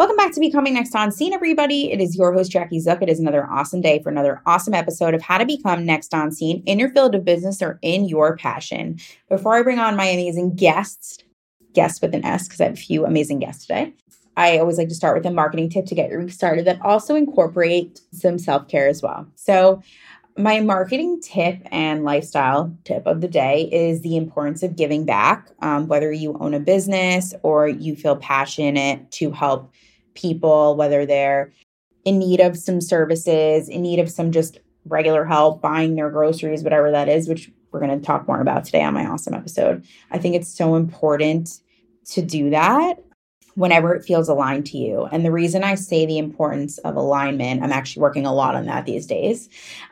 Welcome back to Becoming Next on Scene, everybody. It is your host, Jackie Zook. It is another awesome day for another awesome episode of How to Become Next on Scene in your field of business or in your passion. Before I bring on my amazing guests, guests with an S, because I have a few amazing guests today, I always like to start with a marketing tip to get you started that also incorporate some self care as well. So, my marketing tip and lifestyle tip of the day is the importance of giving back, um, whether you own a business or you feel passionate to help people, whether they're in need of some services, in need of some just regular help buying their groceries, whatever that is, which we're going to talk more about today on my awesome episode. I think it's so important to do that whenever it feels aligned to you. And the reason I say the importance of alignment, I'm actually working a lot on that these days,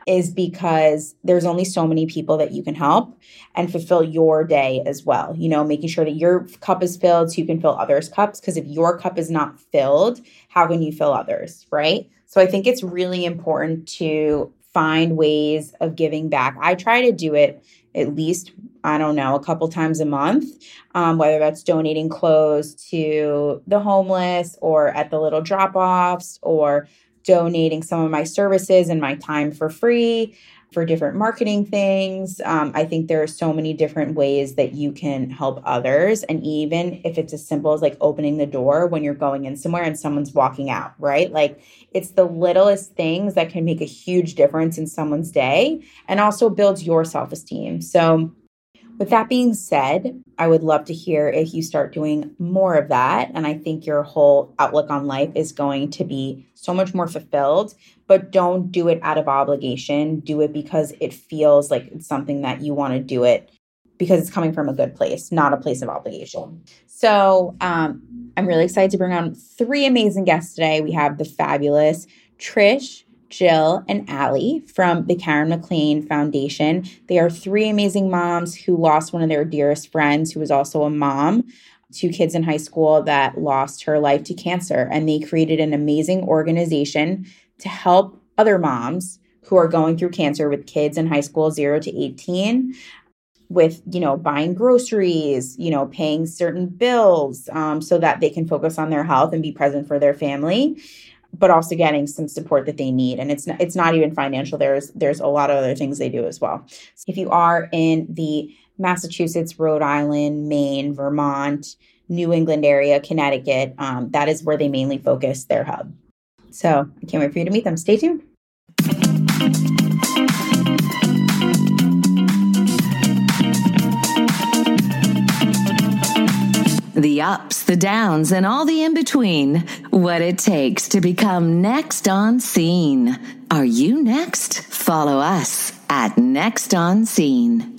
is because there's only so many people that you can help and fulfill your day as well. You know, making sure that your cup is filled so you can fill others' cups. Because if your cup is not filled, how can you fill others? Right. So I think it's really important to find ways of giving back. I try to do it at least I don't know, a couple times a month, um, whether that's donating clothes to the homeless or at the little drop offs or donating some of my services and my time for free for different marketing things. Um, I think there are so many different ways that you can help others. And even if it's as simple as like opening the door when you're going in somewhere and someone's walking out, right? Like it's the littlest things that can make a huge difference in someone's day and also builds your self esteem. So, with that being said, I would love to hear if you start doing more of that. And I think your whole outlook on life is going to be so much more fulfilled. But don't do it out of obligation. Do it because it feels like it's something that you want to do it because it's coming from a good place, not a place of obligation. So um, I'm really excited to bring on three amazing guests today. We have the fabulous Trish, Jill, and Allie from the Carin MacLean Foundation. They are three amazing moms who lost one of their dearest friends, who was also a mom. Two kids in high school that lost her life to cancer, and they created an amazing organization to help other moms who are going through cancer with kids in high school 0 to 18 with you know buying groceries you know paying certain bills um, so that they can focus on their health and be present for their family but also getting some support that they need. And it's not, it's not even financial. There's there's a lot of other things they do as well. If you are in the massachusetts rhode island maine vermont new england area connecticut um, that is where they mainly focus their hub. So i can't wait for you to meet them. Stay tuned the ups, the downs, and all the in between. What it takes to become next on scene. Are you next? Follow us at Next on Scene.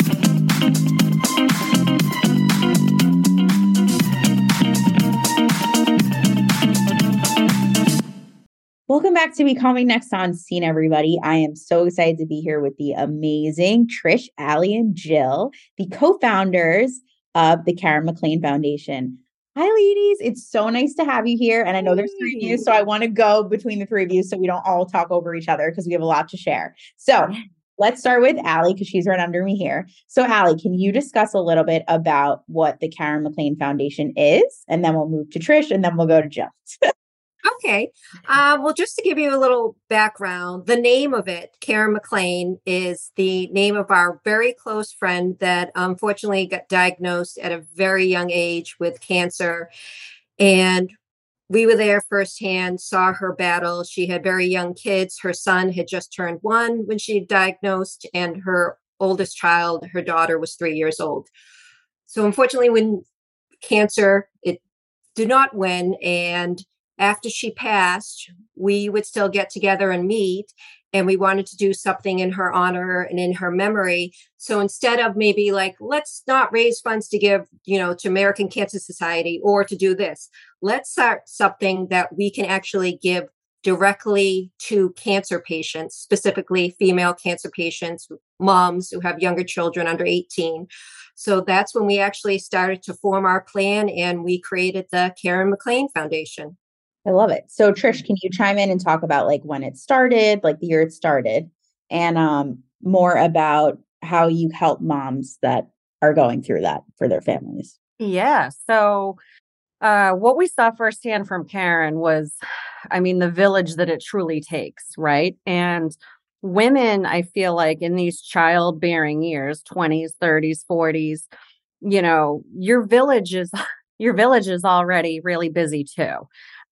Welcome back to Becoming Next on Scene, everybody. I am so excited to be here with the amazing Trish, Allie, and Jill, the co founders of the Carin MacLean Foundation. Hi, ladies. It's so nice to have you here. And I know there's three of you, so I want to go between the three of you so we don't all talk over each other because we have a lot to share. So let's start with Allie because she's right under me here. So, Allie, can you discuss a little bit about what the Carin MacLean Foundation is? And then we'll move to Trish and then we'll go to Jill. Okay. Uh, well, just to give you a little background, the name of it, Carin MacLean, is the name of our very close friend that unfortunately got diagnosed at a very young age with cancer. And we were there firsthand, saw her battle. She had very young kids. Her son had just turned one when she diagnosed, and her oldest child, her daughter, was three years old. So, unfortunately, when cancer, it did not win. And after she passed, we would still get together and meet. And we wanted to do something in her honor and in her memory. So instead of maybe like, let's not raise funds to give, you know, to American Cancer Society or to do this, let's start something that we can actually give directly to cancer patients, specifically female cancer patients, moms who have younger children under 18. So that's when we actually started to form our plan and we created the Carin MacLean Foundation. I love it. So Trish, can you chime in and talk about like when it started, like the year it started, and um more about how you help moms that are going through that for their families? Yeah. So Uh, what we saw firsthand from Carin was, I mean, the village that it truly takes, right? And women, I feel like in these childbearing years, 20s, 30s, 40s, you know, your village is your village is already really busy too.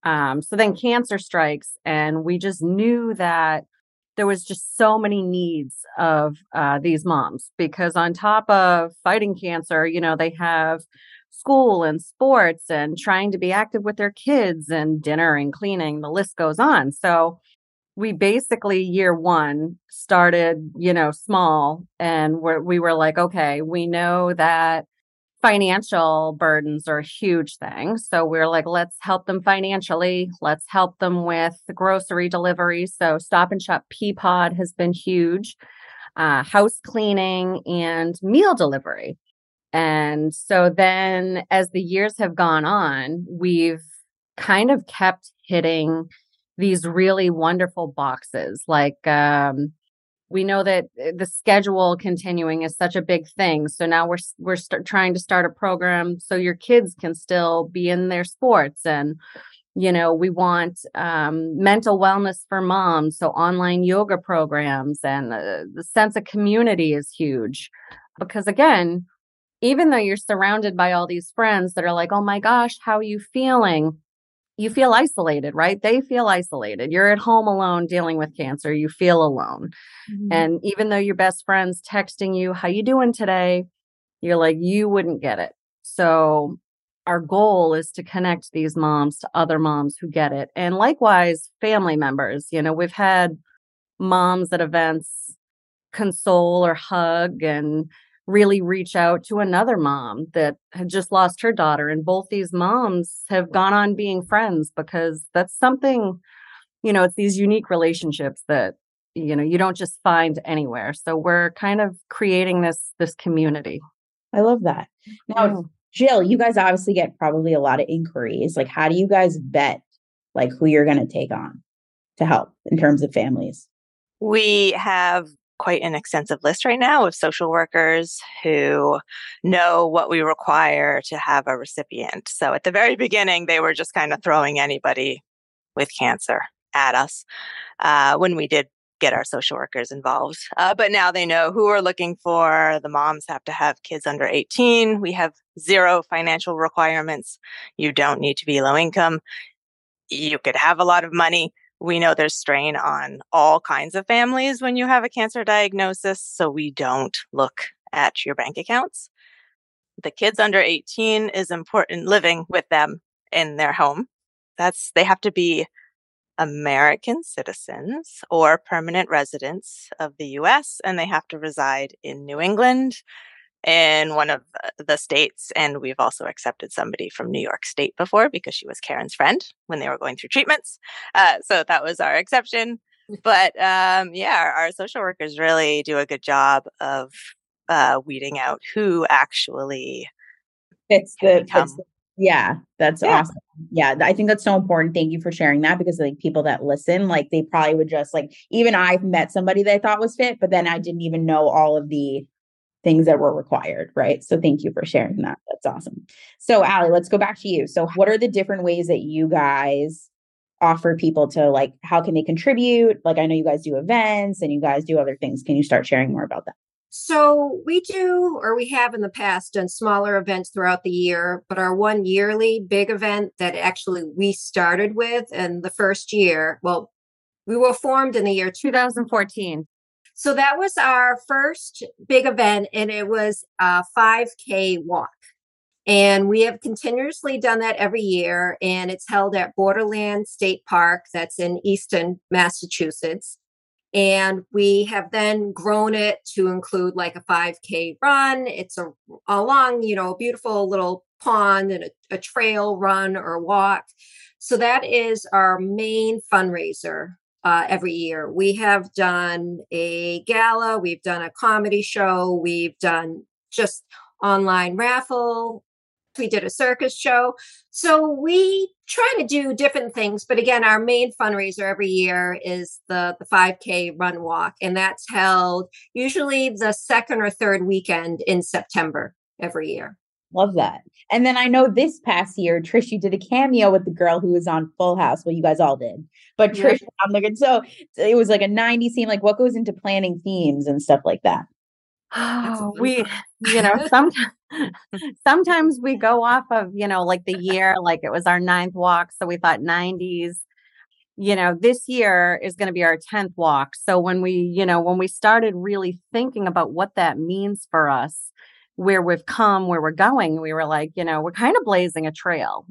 Um, so then cancer strikes, and we just knew that there was just so many needs of uh, these moms because on top of fighting cancer, you know, they have school and sports and trying to be active with their kids and dinner and cleaning. The list goes on. So we basically year one started, you know, small and we're, we were like, okay, we know that financial burdens are a huge thing. So we're like, let's help them financially. Let's help them with the grocery delivery. So Stop and Shop Peapod has been huge, uh, house cleaning and meal delivery. And so then as the years have gone on, we've kind of kept hitting these really wonderful boxes like um, we know that eh, the schedule continuing is such a big thing so now we're we're st- trying to start a program so your kids can still be in their sports and you know we want um, mental wellness for moms so online yoga programs and uh, the sense of community is huge. Because again even though you're surrounded by all these friends that are like oh my gosh how are you feeling you feel isolated, right? They feel isolated. You're at home alone dealing with cancer. You feel alone. Mm-hmm. And even though your best friend's texting you, how you doing today? You're like, you wouldn't get it. So our goal is to connect these moms to other moms who get it. And likewise, family members. You know, we've had moms at events console or hug and really reach out to another mom that had just lost her daughter. And both these moms have gone on being friends because that's something, you know, it's these unique relationships that, you know, you don't just find anywhere. So we're kind of creating this this community. I love that. Now, Jill, you guys obviously get probably a lot of inquiries. Like, how do you guys vet like who you're going to take on to help in terms of families? We have quite an extensive list right now of social workers who know what we require to have a recipient. So at the very beginning, they were just kind of throwing anybody with cancer at us uh, when we did get our social workers involved. Uh, but now they know who we're looking for. The moms have to have kids under 18. We have zero financial requirements. You don't need to be low income. You could have a lot of money we know there's strain on all kinds of families when you have a cancer diagnosis, so we don't look at your bank accounts. The kids under 18 is important living with them in their home. That's, they have to be American citizens or permanent residents of the US, and they have to reside in New England in one of the states. And we've also accepted somebody from New York State before because she was Carin's friend when they were going through treatments. Uh, so that was our exception. Mm. But um, yeah, our, our, social workers really do a good job of uh, weeding out who actually fits the, fits the yeah, that's yeah. awesome. Yeah, I think that's so important. Thank you for sharing that because like people that listen, like they probably would just like even I've met somebody that I thought was fit, but then I didn't even know all of the things that were required, right? So thank you for sharing that. That's awesome. So Allie, let's go back to you. So what are the different ways that you guys offer people to like how can they contribute? Like I know you guys do events and you guys do other things. Can you start sharing more about that? So we do, or we have in the past done smaller events throughout the year, but our one yearly big event that actually we started with in the first year, well, we were formed in the year 2014. So that was our first big event, and it was a 5K walk. And we have continuously done that every year, and it's held at Borderland State Park, that's in Easton, Massachusetts. And we have then grown it to include like a 5K run. It's a, a long, you know, beautiful little pond and a, a trail run or walk. So that is our main fundraiser uh, every year. We have done a gala, we've done a comedy show, we've done just online raffle, we did a circus show. So we try to do different things, but again, our main fundraiser every year is the the 5K run walk, and that's held usually the second or third weekend in September every year. Love that. And then I know this past year, Trish, you did a cameo with the girl who was on Full House. Well, you guys all did, but Trish, yeah. I'm looking so it was like a 90s scene. Like, what goes into planning themes and stuff like that? Oh, we, you know, sometimes sometimes we go off of, you know, like the year, like it was our ninth walk. So we thought 90s. You know, this year is going to be our 10th walk. So when we, you know, when we started really thinking about what that means for us, where we've come, where we're going, we were like, you know, we're kind of blazing a trail.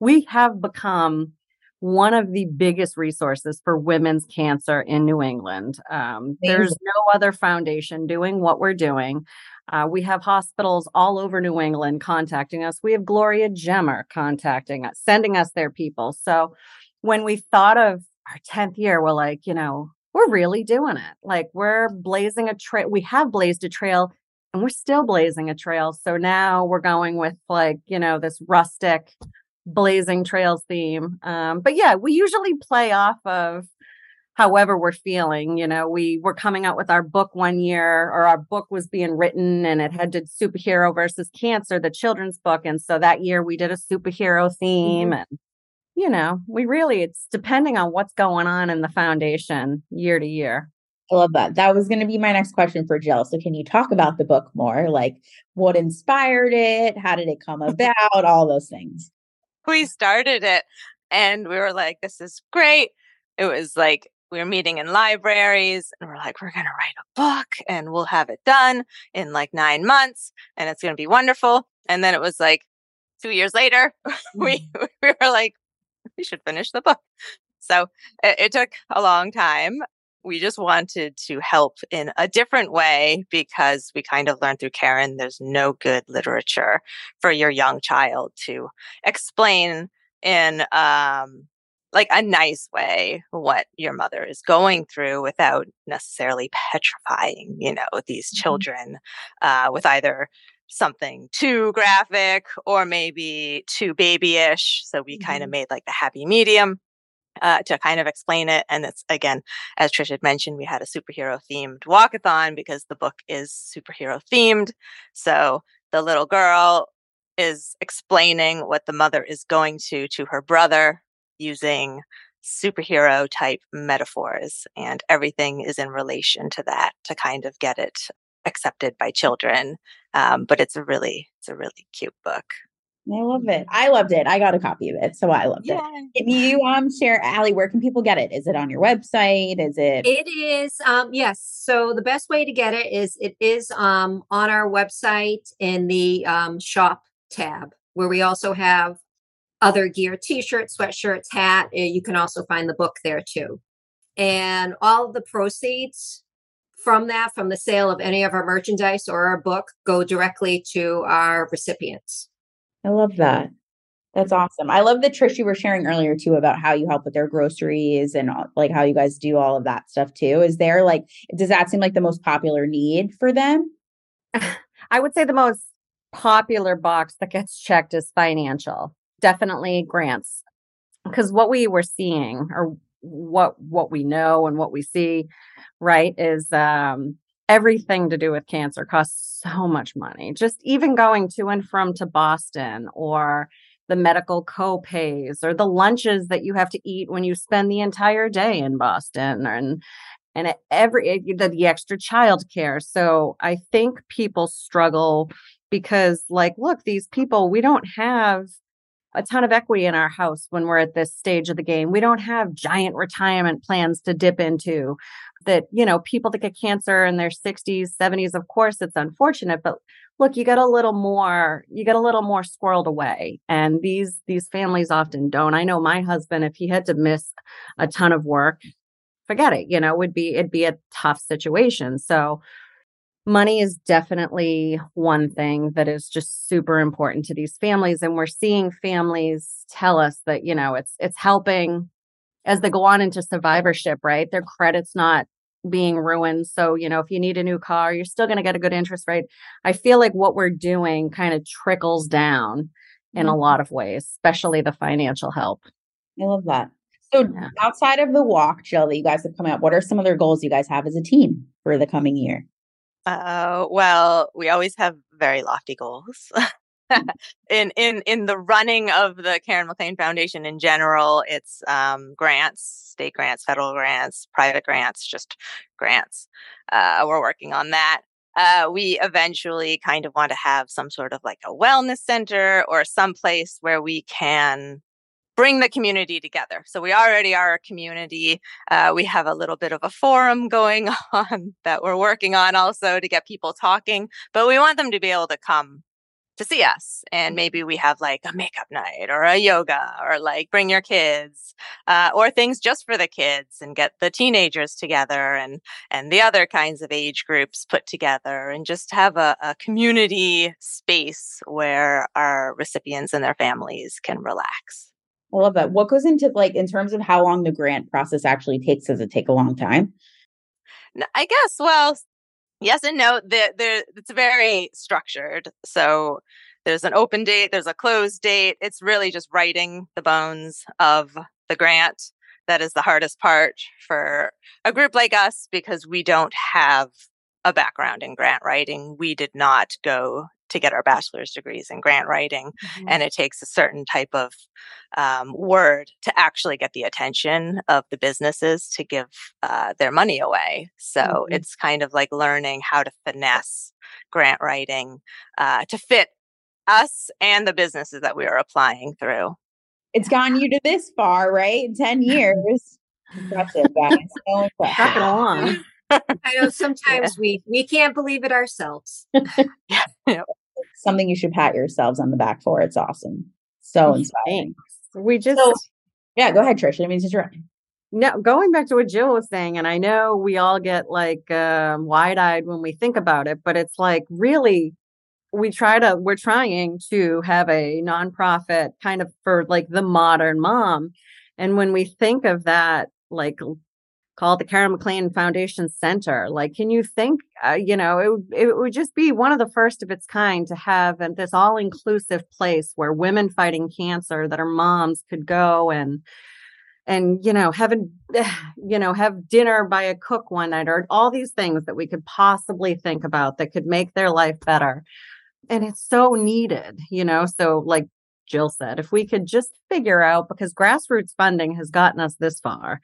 We have become one of the biggest resources for women's cancer in New England. Um, there's no other foundation doing what we're doing. Uh, we have hospitals all over New England contacting us. We have Gloria Gemma contacting us, sending us their people. So when we thought of our 10th year, we're like, you know, we're really doing it. Like we're blazing a trail. We have blazed a trail and we're still blazing a trail. So now we're going with like, you know, this rustic blazing trails theme. Um, but yeah, we usually play off of however we're feeling. You know, we were coming out with our book one year, or our book was being written and it had to superhero versus cancer, the children's book. And so that year we did a superhero theme mm-hmm. and you know, we really it's depending on what's going on in the foundation year to year. I love that. That was going to be my next question for Jill. So, can you talk about the book more? Like, what inspired it? How did it come about? all those things. We started it and we were like, this is great. It was like, we were meeting in libraries and we're like, we're going to write a book and we'll have it done in like nine months and it's going to be wonderful. And then it was like two years later, we, mm. we were like, we should finish the book. So it, it took a long time we just wanted to help in a different way because we kind of learned through Carin there's no good literature for your young child to explain in um, like a nice way what your mother is going through without necessarily petrifying, you know, these mm-hmm. children uh, with either something too graphic or maybe too babyish. So we mm-hmm. kind of made like the happy medium uh, to kind of explain it. And it's again, as Trish had mentioned, we had a superhero themed walkathon because the book is superhero themed. So the little girl is explaining what the mother is going to to her brother using superhero type metaphors and everything is in relation to that to kind of get it accepted by children um, but it's a really it's a really cute book I love it. I loved it. I got a copy of it, so I loved yeah. it. Can you um share, Allie? Where can people get it? Is it on your website? Is it? It is. Um, yes. So the best way to get it is it is um on our website in the um, shop tab, where we also have other gear: t-shirts, sweatshirts, hat. Eh, you can also find the book there too, and all the proceeds from that, from the sale of any of our merchandise or our book, go directly to our recipients. I love that. That's awesome. I love the Trish you were sharing earlier too about how you help with their groceries and like how you guys do all of that stuff too. Is there like does that seem like the most popular need for them? I would say the most popular box that gets checked is financial. Definitely grants. Because what we were seeing or what what we know and what we see, right, is um everything to do with cancer costs so much money. Just even going to and from to Boston or the medical co-pays or the lunches that you have to eat when you spend the entire day in Boston and and every eh, the, the extra child care. So I think people struggle because like look these people we don't have a ton of equity in our house when we're at this stage of the game. We don't have giant retirement plans to dip into that, you know, people that get cancer in their 60s, 70s, of course, it's unfortunate, but look, you get a little more, you get a little more squirreled away. And these, these families often don't. I know my husband, if he had to miss a ton of work, forget it, you know, it would be, it'd be a tough situation. So, money is definitely one thing that is just super important to these families and we're seeing families tell us that you know it's it's helping as they go on into survivorship right their credit's not being ruined so you know if you need a new car you're still going to get a good interest rate i feel like what we're doing kind of trickles down in a mm-hmm. lot of ways especially the financial help i love that so yeah. outside of the walk jill that you guys have come out what are some other goals you guys have as a team for the coming year uh, well, we always have very lofty goals. in in in the running of the Carin MacLean Foundation in general, it's um, grants, state grants, federal grants, private grants, just grants. Uh, we're working on that. Uh, we eventually kind of want to have some sort of like a wellness center or some place where we can bring the community together. So we already are a community. Uh, we have a little bit of a forum going on that we're working on also to get people talking, but we want them to be able to come to see us. And maybe we have like a makeup night or a yoga or like bring your kids uh, or things just for the kids and get the teenagers together and, and the other kinds of age groups put together and just have a, a community space where our recipients and their families can relax. I love that. What goes into like in terms of how long the grant process actually takes? Does it take a long time? I guess. Well, yes and no. It's very structured. So there's an open date, there's a closed date. It's really just writing the bones of the grant. That is the hardest part for a group like us because we don't have a background in grant writing. We did not go to get our bachelor's degrees in grant writing. Mm-hmm. And it takes a certain type of um, word to actually get the attention of the businesses to give uh, their money away. So mm-hmm. it's kind of like learning how to finesse grant writing uh, to fit us and the businesses that we are applying through. It's gotten you to this far, right? In 10 years. impressive, guys. So impressive. I know sometimes yeah. we we can't believe it ourselves. yeah. Something you should pat yourselves on the back for. It's awesome. So inspiring. We just so, yeah, go ahead, Trish. I mean, you're right. No, going back to what Jill was saying, and I know we all get like uh, wide eyed when we think about it, but it's like really we try to we're trying to have a nonprofit kind of for like the modern mom and when we think of that like call it the Carin MacLean Foundation Center. Like, can you think, uh, you know, it, would, it would just be one of the first of its kind to have this all inclusive place where women fighting cancer that are moms could go and, and, you know, have a, you know, have dinner by a cook one night or all these things that we could possibly think about that could make their life better. And it's so needed, you know, so like Jill said, if we could just figure out because grassroots funding has gotten us this far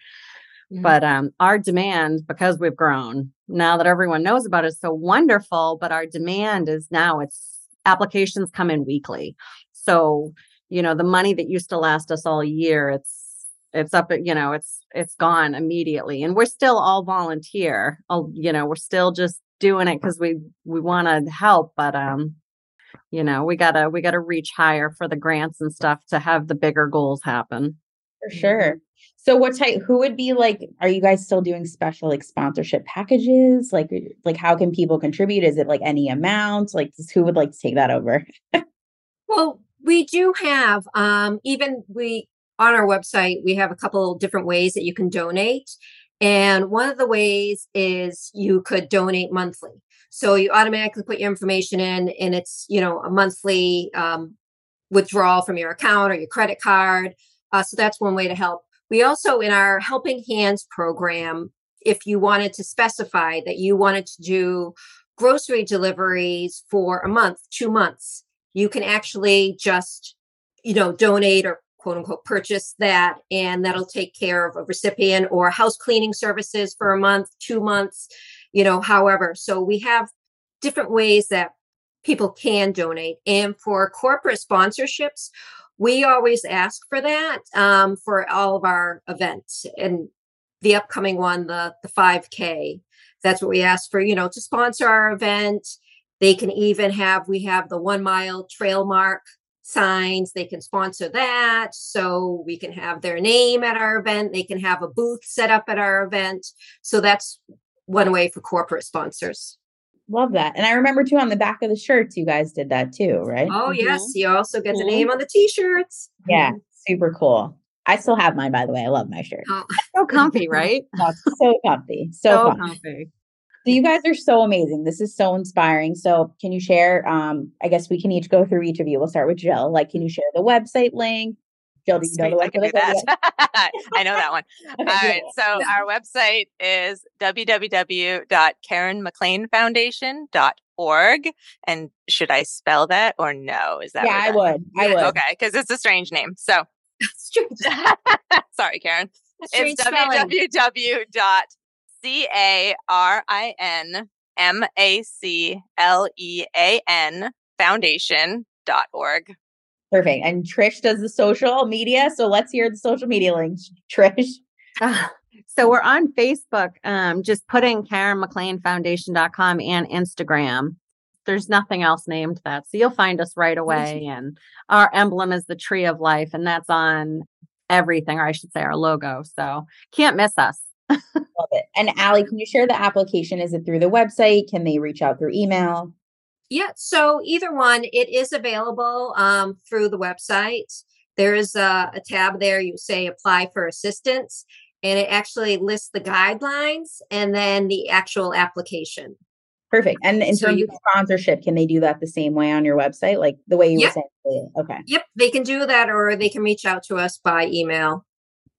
Mm-hmm. But um, our demand, because we've grown, now that everyone knows about it, is so wonderful. But our demand is now it's applications come in weekly. So, you know, the money that used to last us all year, it's it's up you know, it's it's gone immediately. And we're still all volunteer. All, you know, we're still just doing it because we we want to help, but um you know we gotta we gotta reach higher for the grants and stuff to have the bigger goals happen for sure so what type who would be like are you guys still doing special like sponsorship packages? Like like how can people contribute? Is it like any amount? Like who would like to take that over? well, we do have um even we on our website we have a couple different ways that you can donate. And one of the ways is you could donate monthly. So you automatically put your information in and it's, you know, a monthly um, withdrawal from your account or your credit card. Uh, so that's one way to help. We also, in our Helping Hands program, if you wanted to specify that you wanted to do grocery deliveries for a month, two months, you can actually just, you know, donate or quote unquote purchase that, and that'll take care of a recipient or house cleaning services for a month, two months, you know, however. So we have different ways that people can donate. And for corporate sponsorships, we always ask for that um, for all of our events and the upcoming one the the 5k that's what we ask for you know to sponsor our event. They can even have we have the one mile trail mark signs. They can sponsor that. So we can have their name at our event. They can have a booth set up at our event. So that's one way for corporate sponsors Love that. And I remember too on the back of the shirts, you guys did that too, right? Oh, mm-hmm. yes. You also get the name on the t shirts. Yeah. Mm-hmm. Super cool. I still have mine, by the way. I love my shirt. Oh. So comfy, right? so comfy. So, so comfy. comfy. So you guys are so amazing. This is so inspiring. So can you share? Um, I guess we can each go through each of you. We'll start with Jill. Like, can you share the website link? Jill, do you know the I, can do oh, that. I know that one. All right. So our website is www.carinmacleanfoundation.org org. And should I spell that or no? Is that yeah, I would. I would. Okay, because it's a strange name. So sorry, Carin. Strange it's spelling. www.carinmaclean foundation.org. Perfect. And Trish does the social media. So let's hear the social media links. Trish. Ah, so we're on Facebook. Um, just put in CarinMacLeanFoundation.com and Instagram. There's nothing else named that. So you'll find us right away. And our emblem is the tree of life, and that's on everything, or I should say our logo. So can't miss us. Love it. And Allie, can you share the application? Is it through the website? Can they reach out through email? Yeah, so either one, it is available um, through the website. There is a, a tab there. You say apply for assistance, and it actually lists the guidelines and then the actual application. Perfect. And in So terms you- of sponsorship, can they do that the same way on your website? Like the way you were saying? Okay. Yep, they can do that or they can reach out to us by email.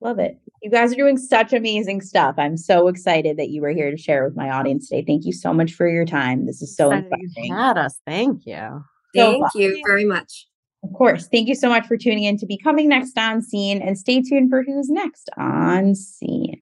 Love it. You guys are doing such amazing stuff. I'm so excited that you were here to share with my audience today. Thank you so much for your time. This is so Excited you inspiring. had us. Thank you. So Thank fun. you very much. Of course. Thank you so much for tuning in to Becoming Next on Scene and stay tuned for who's next on Scene.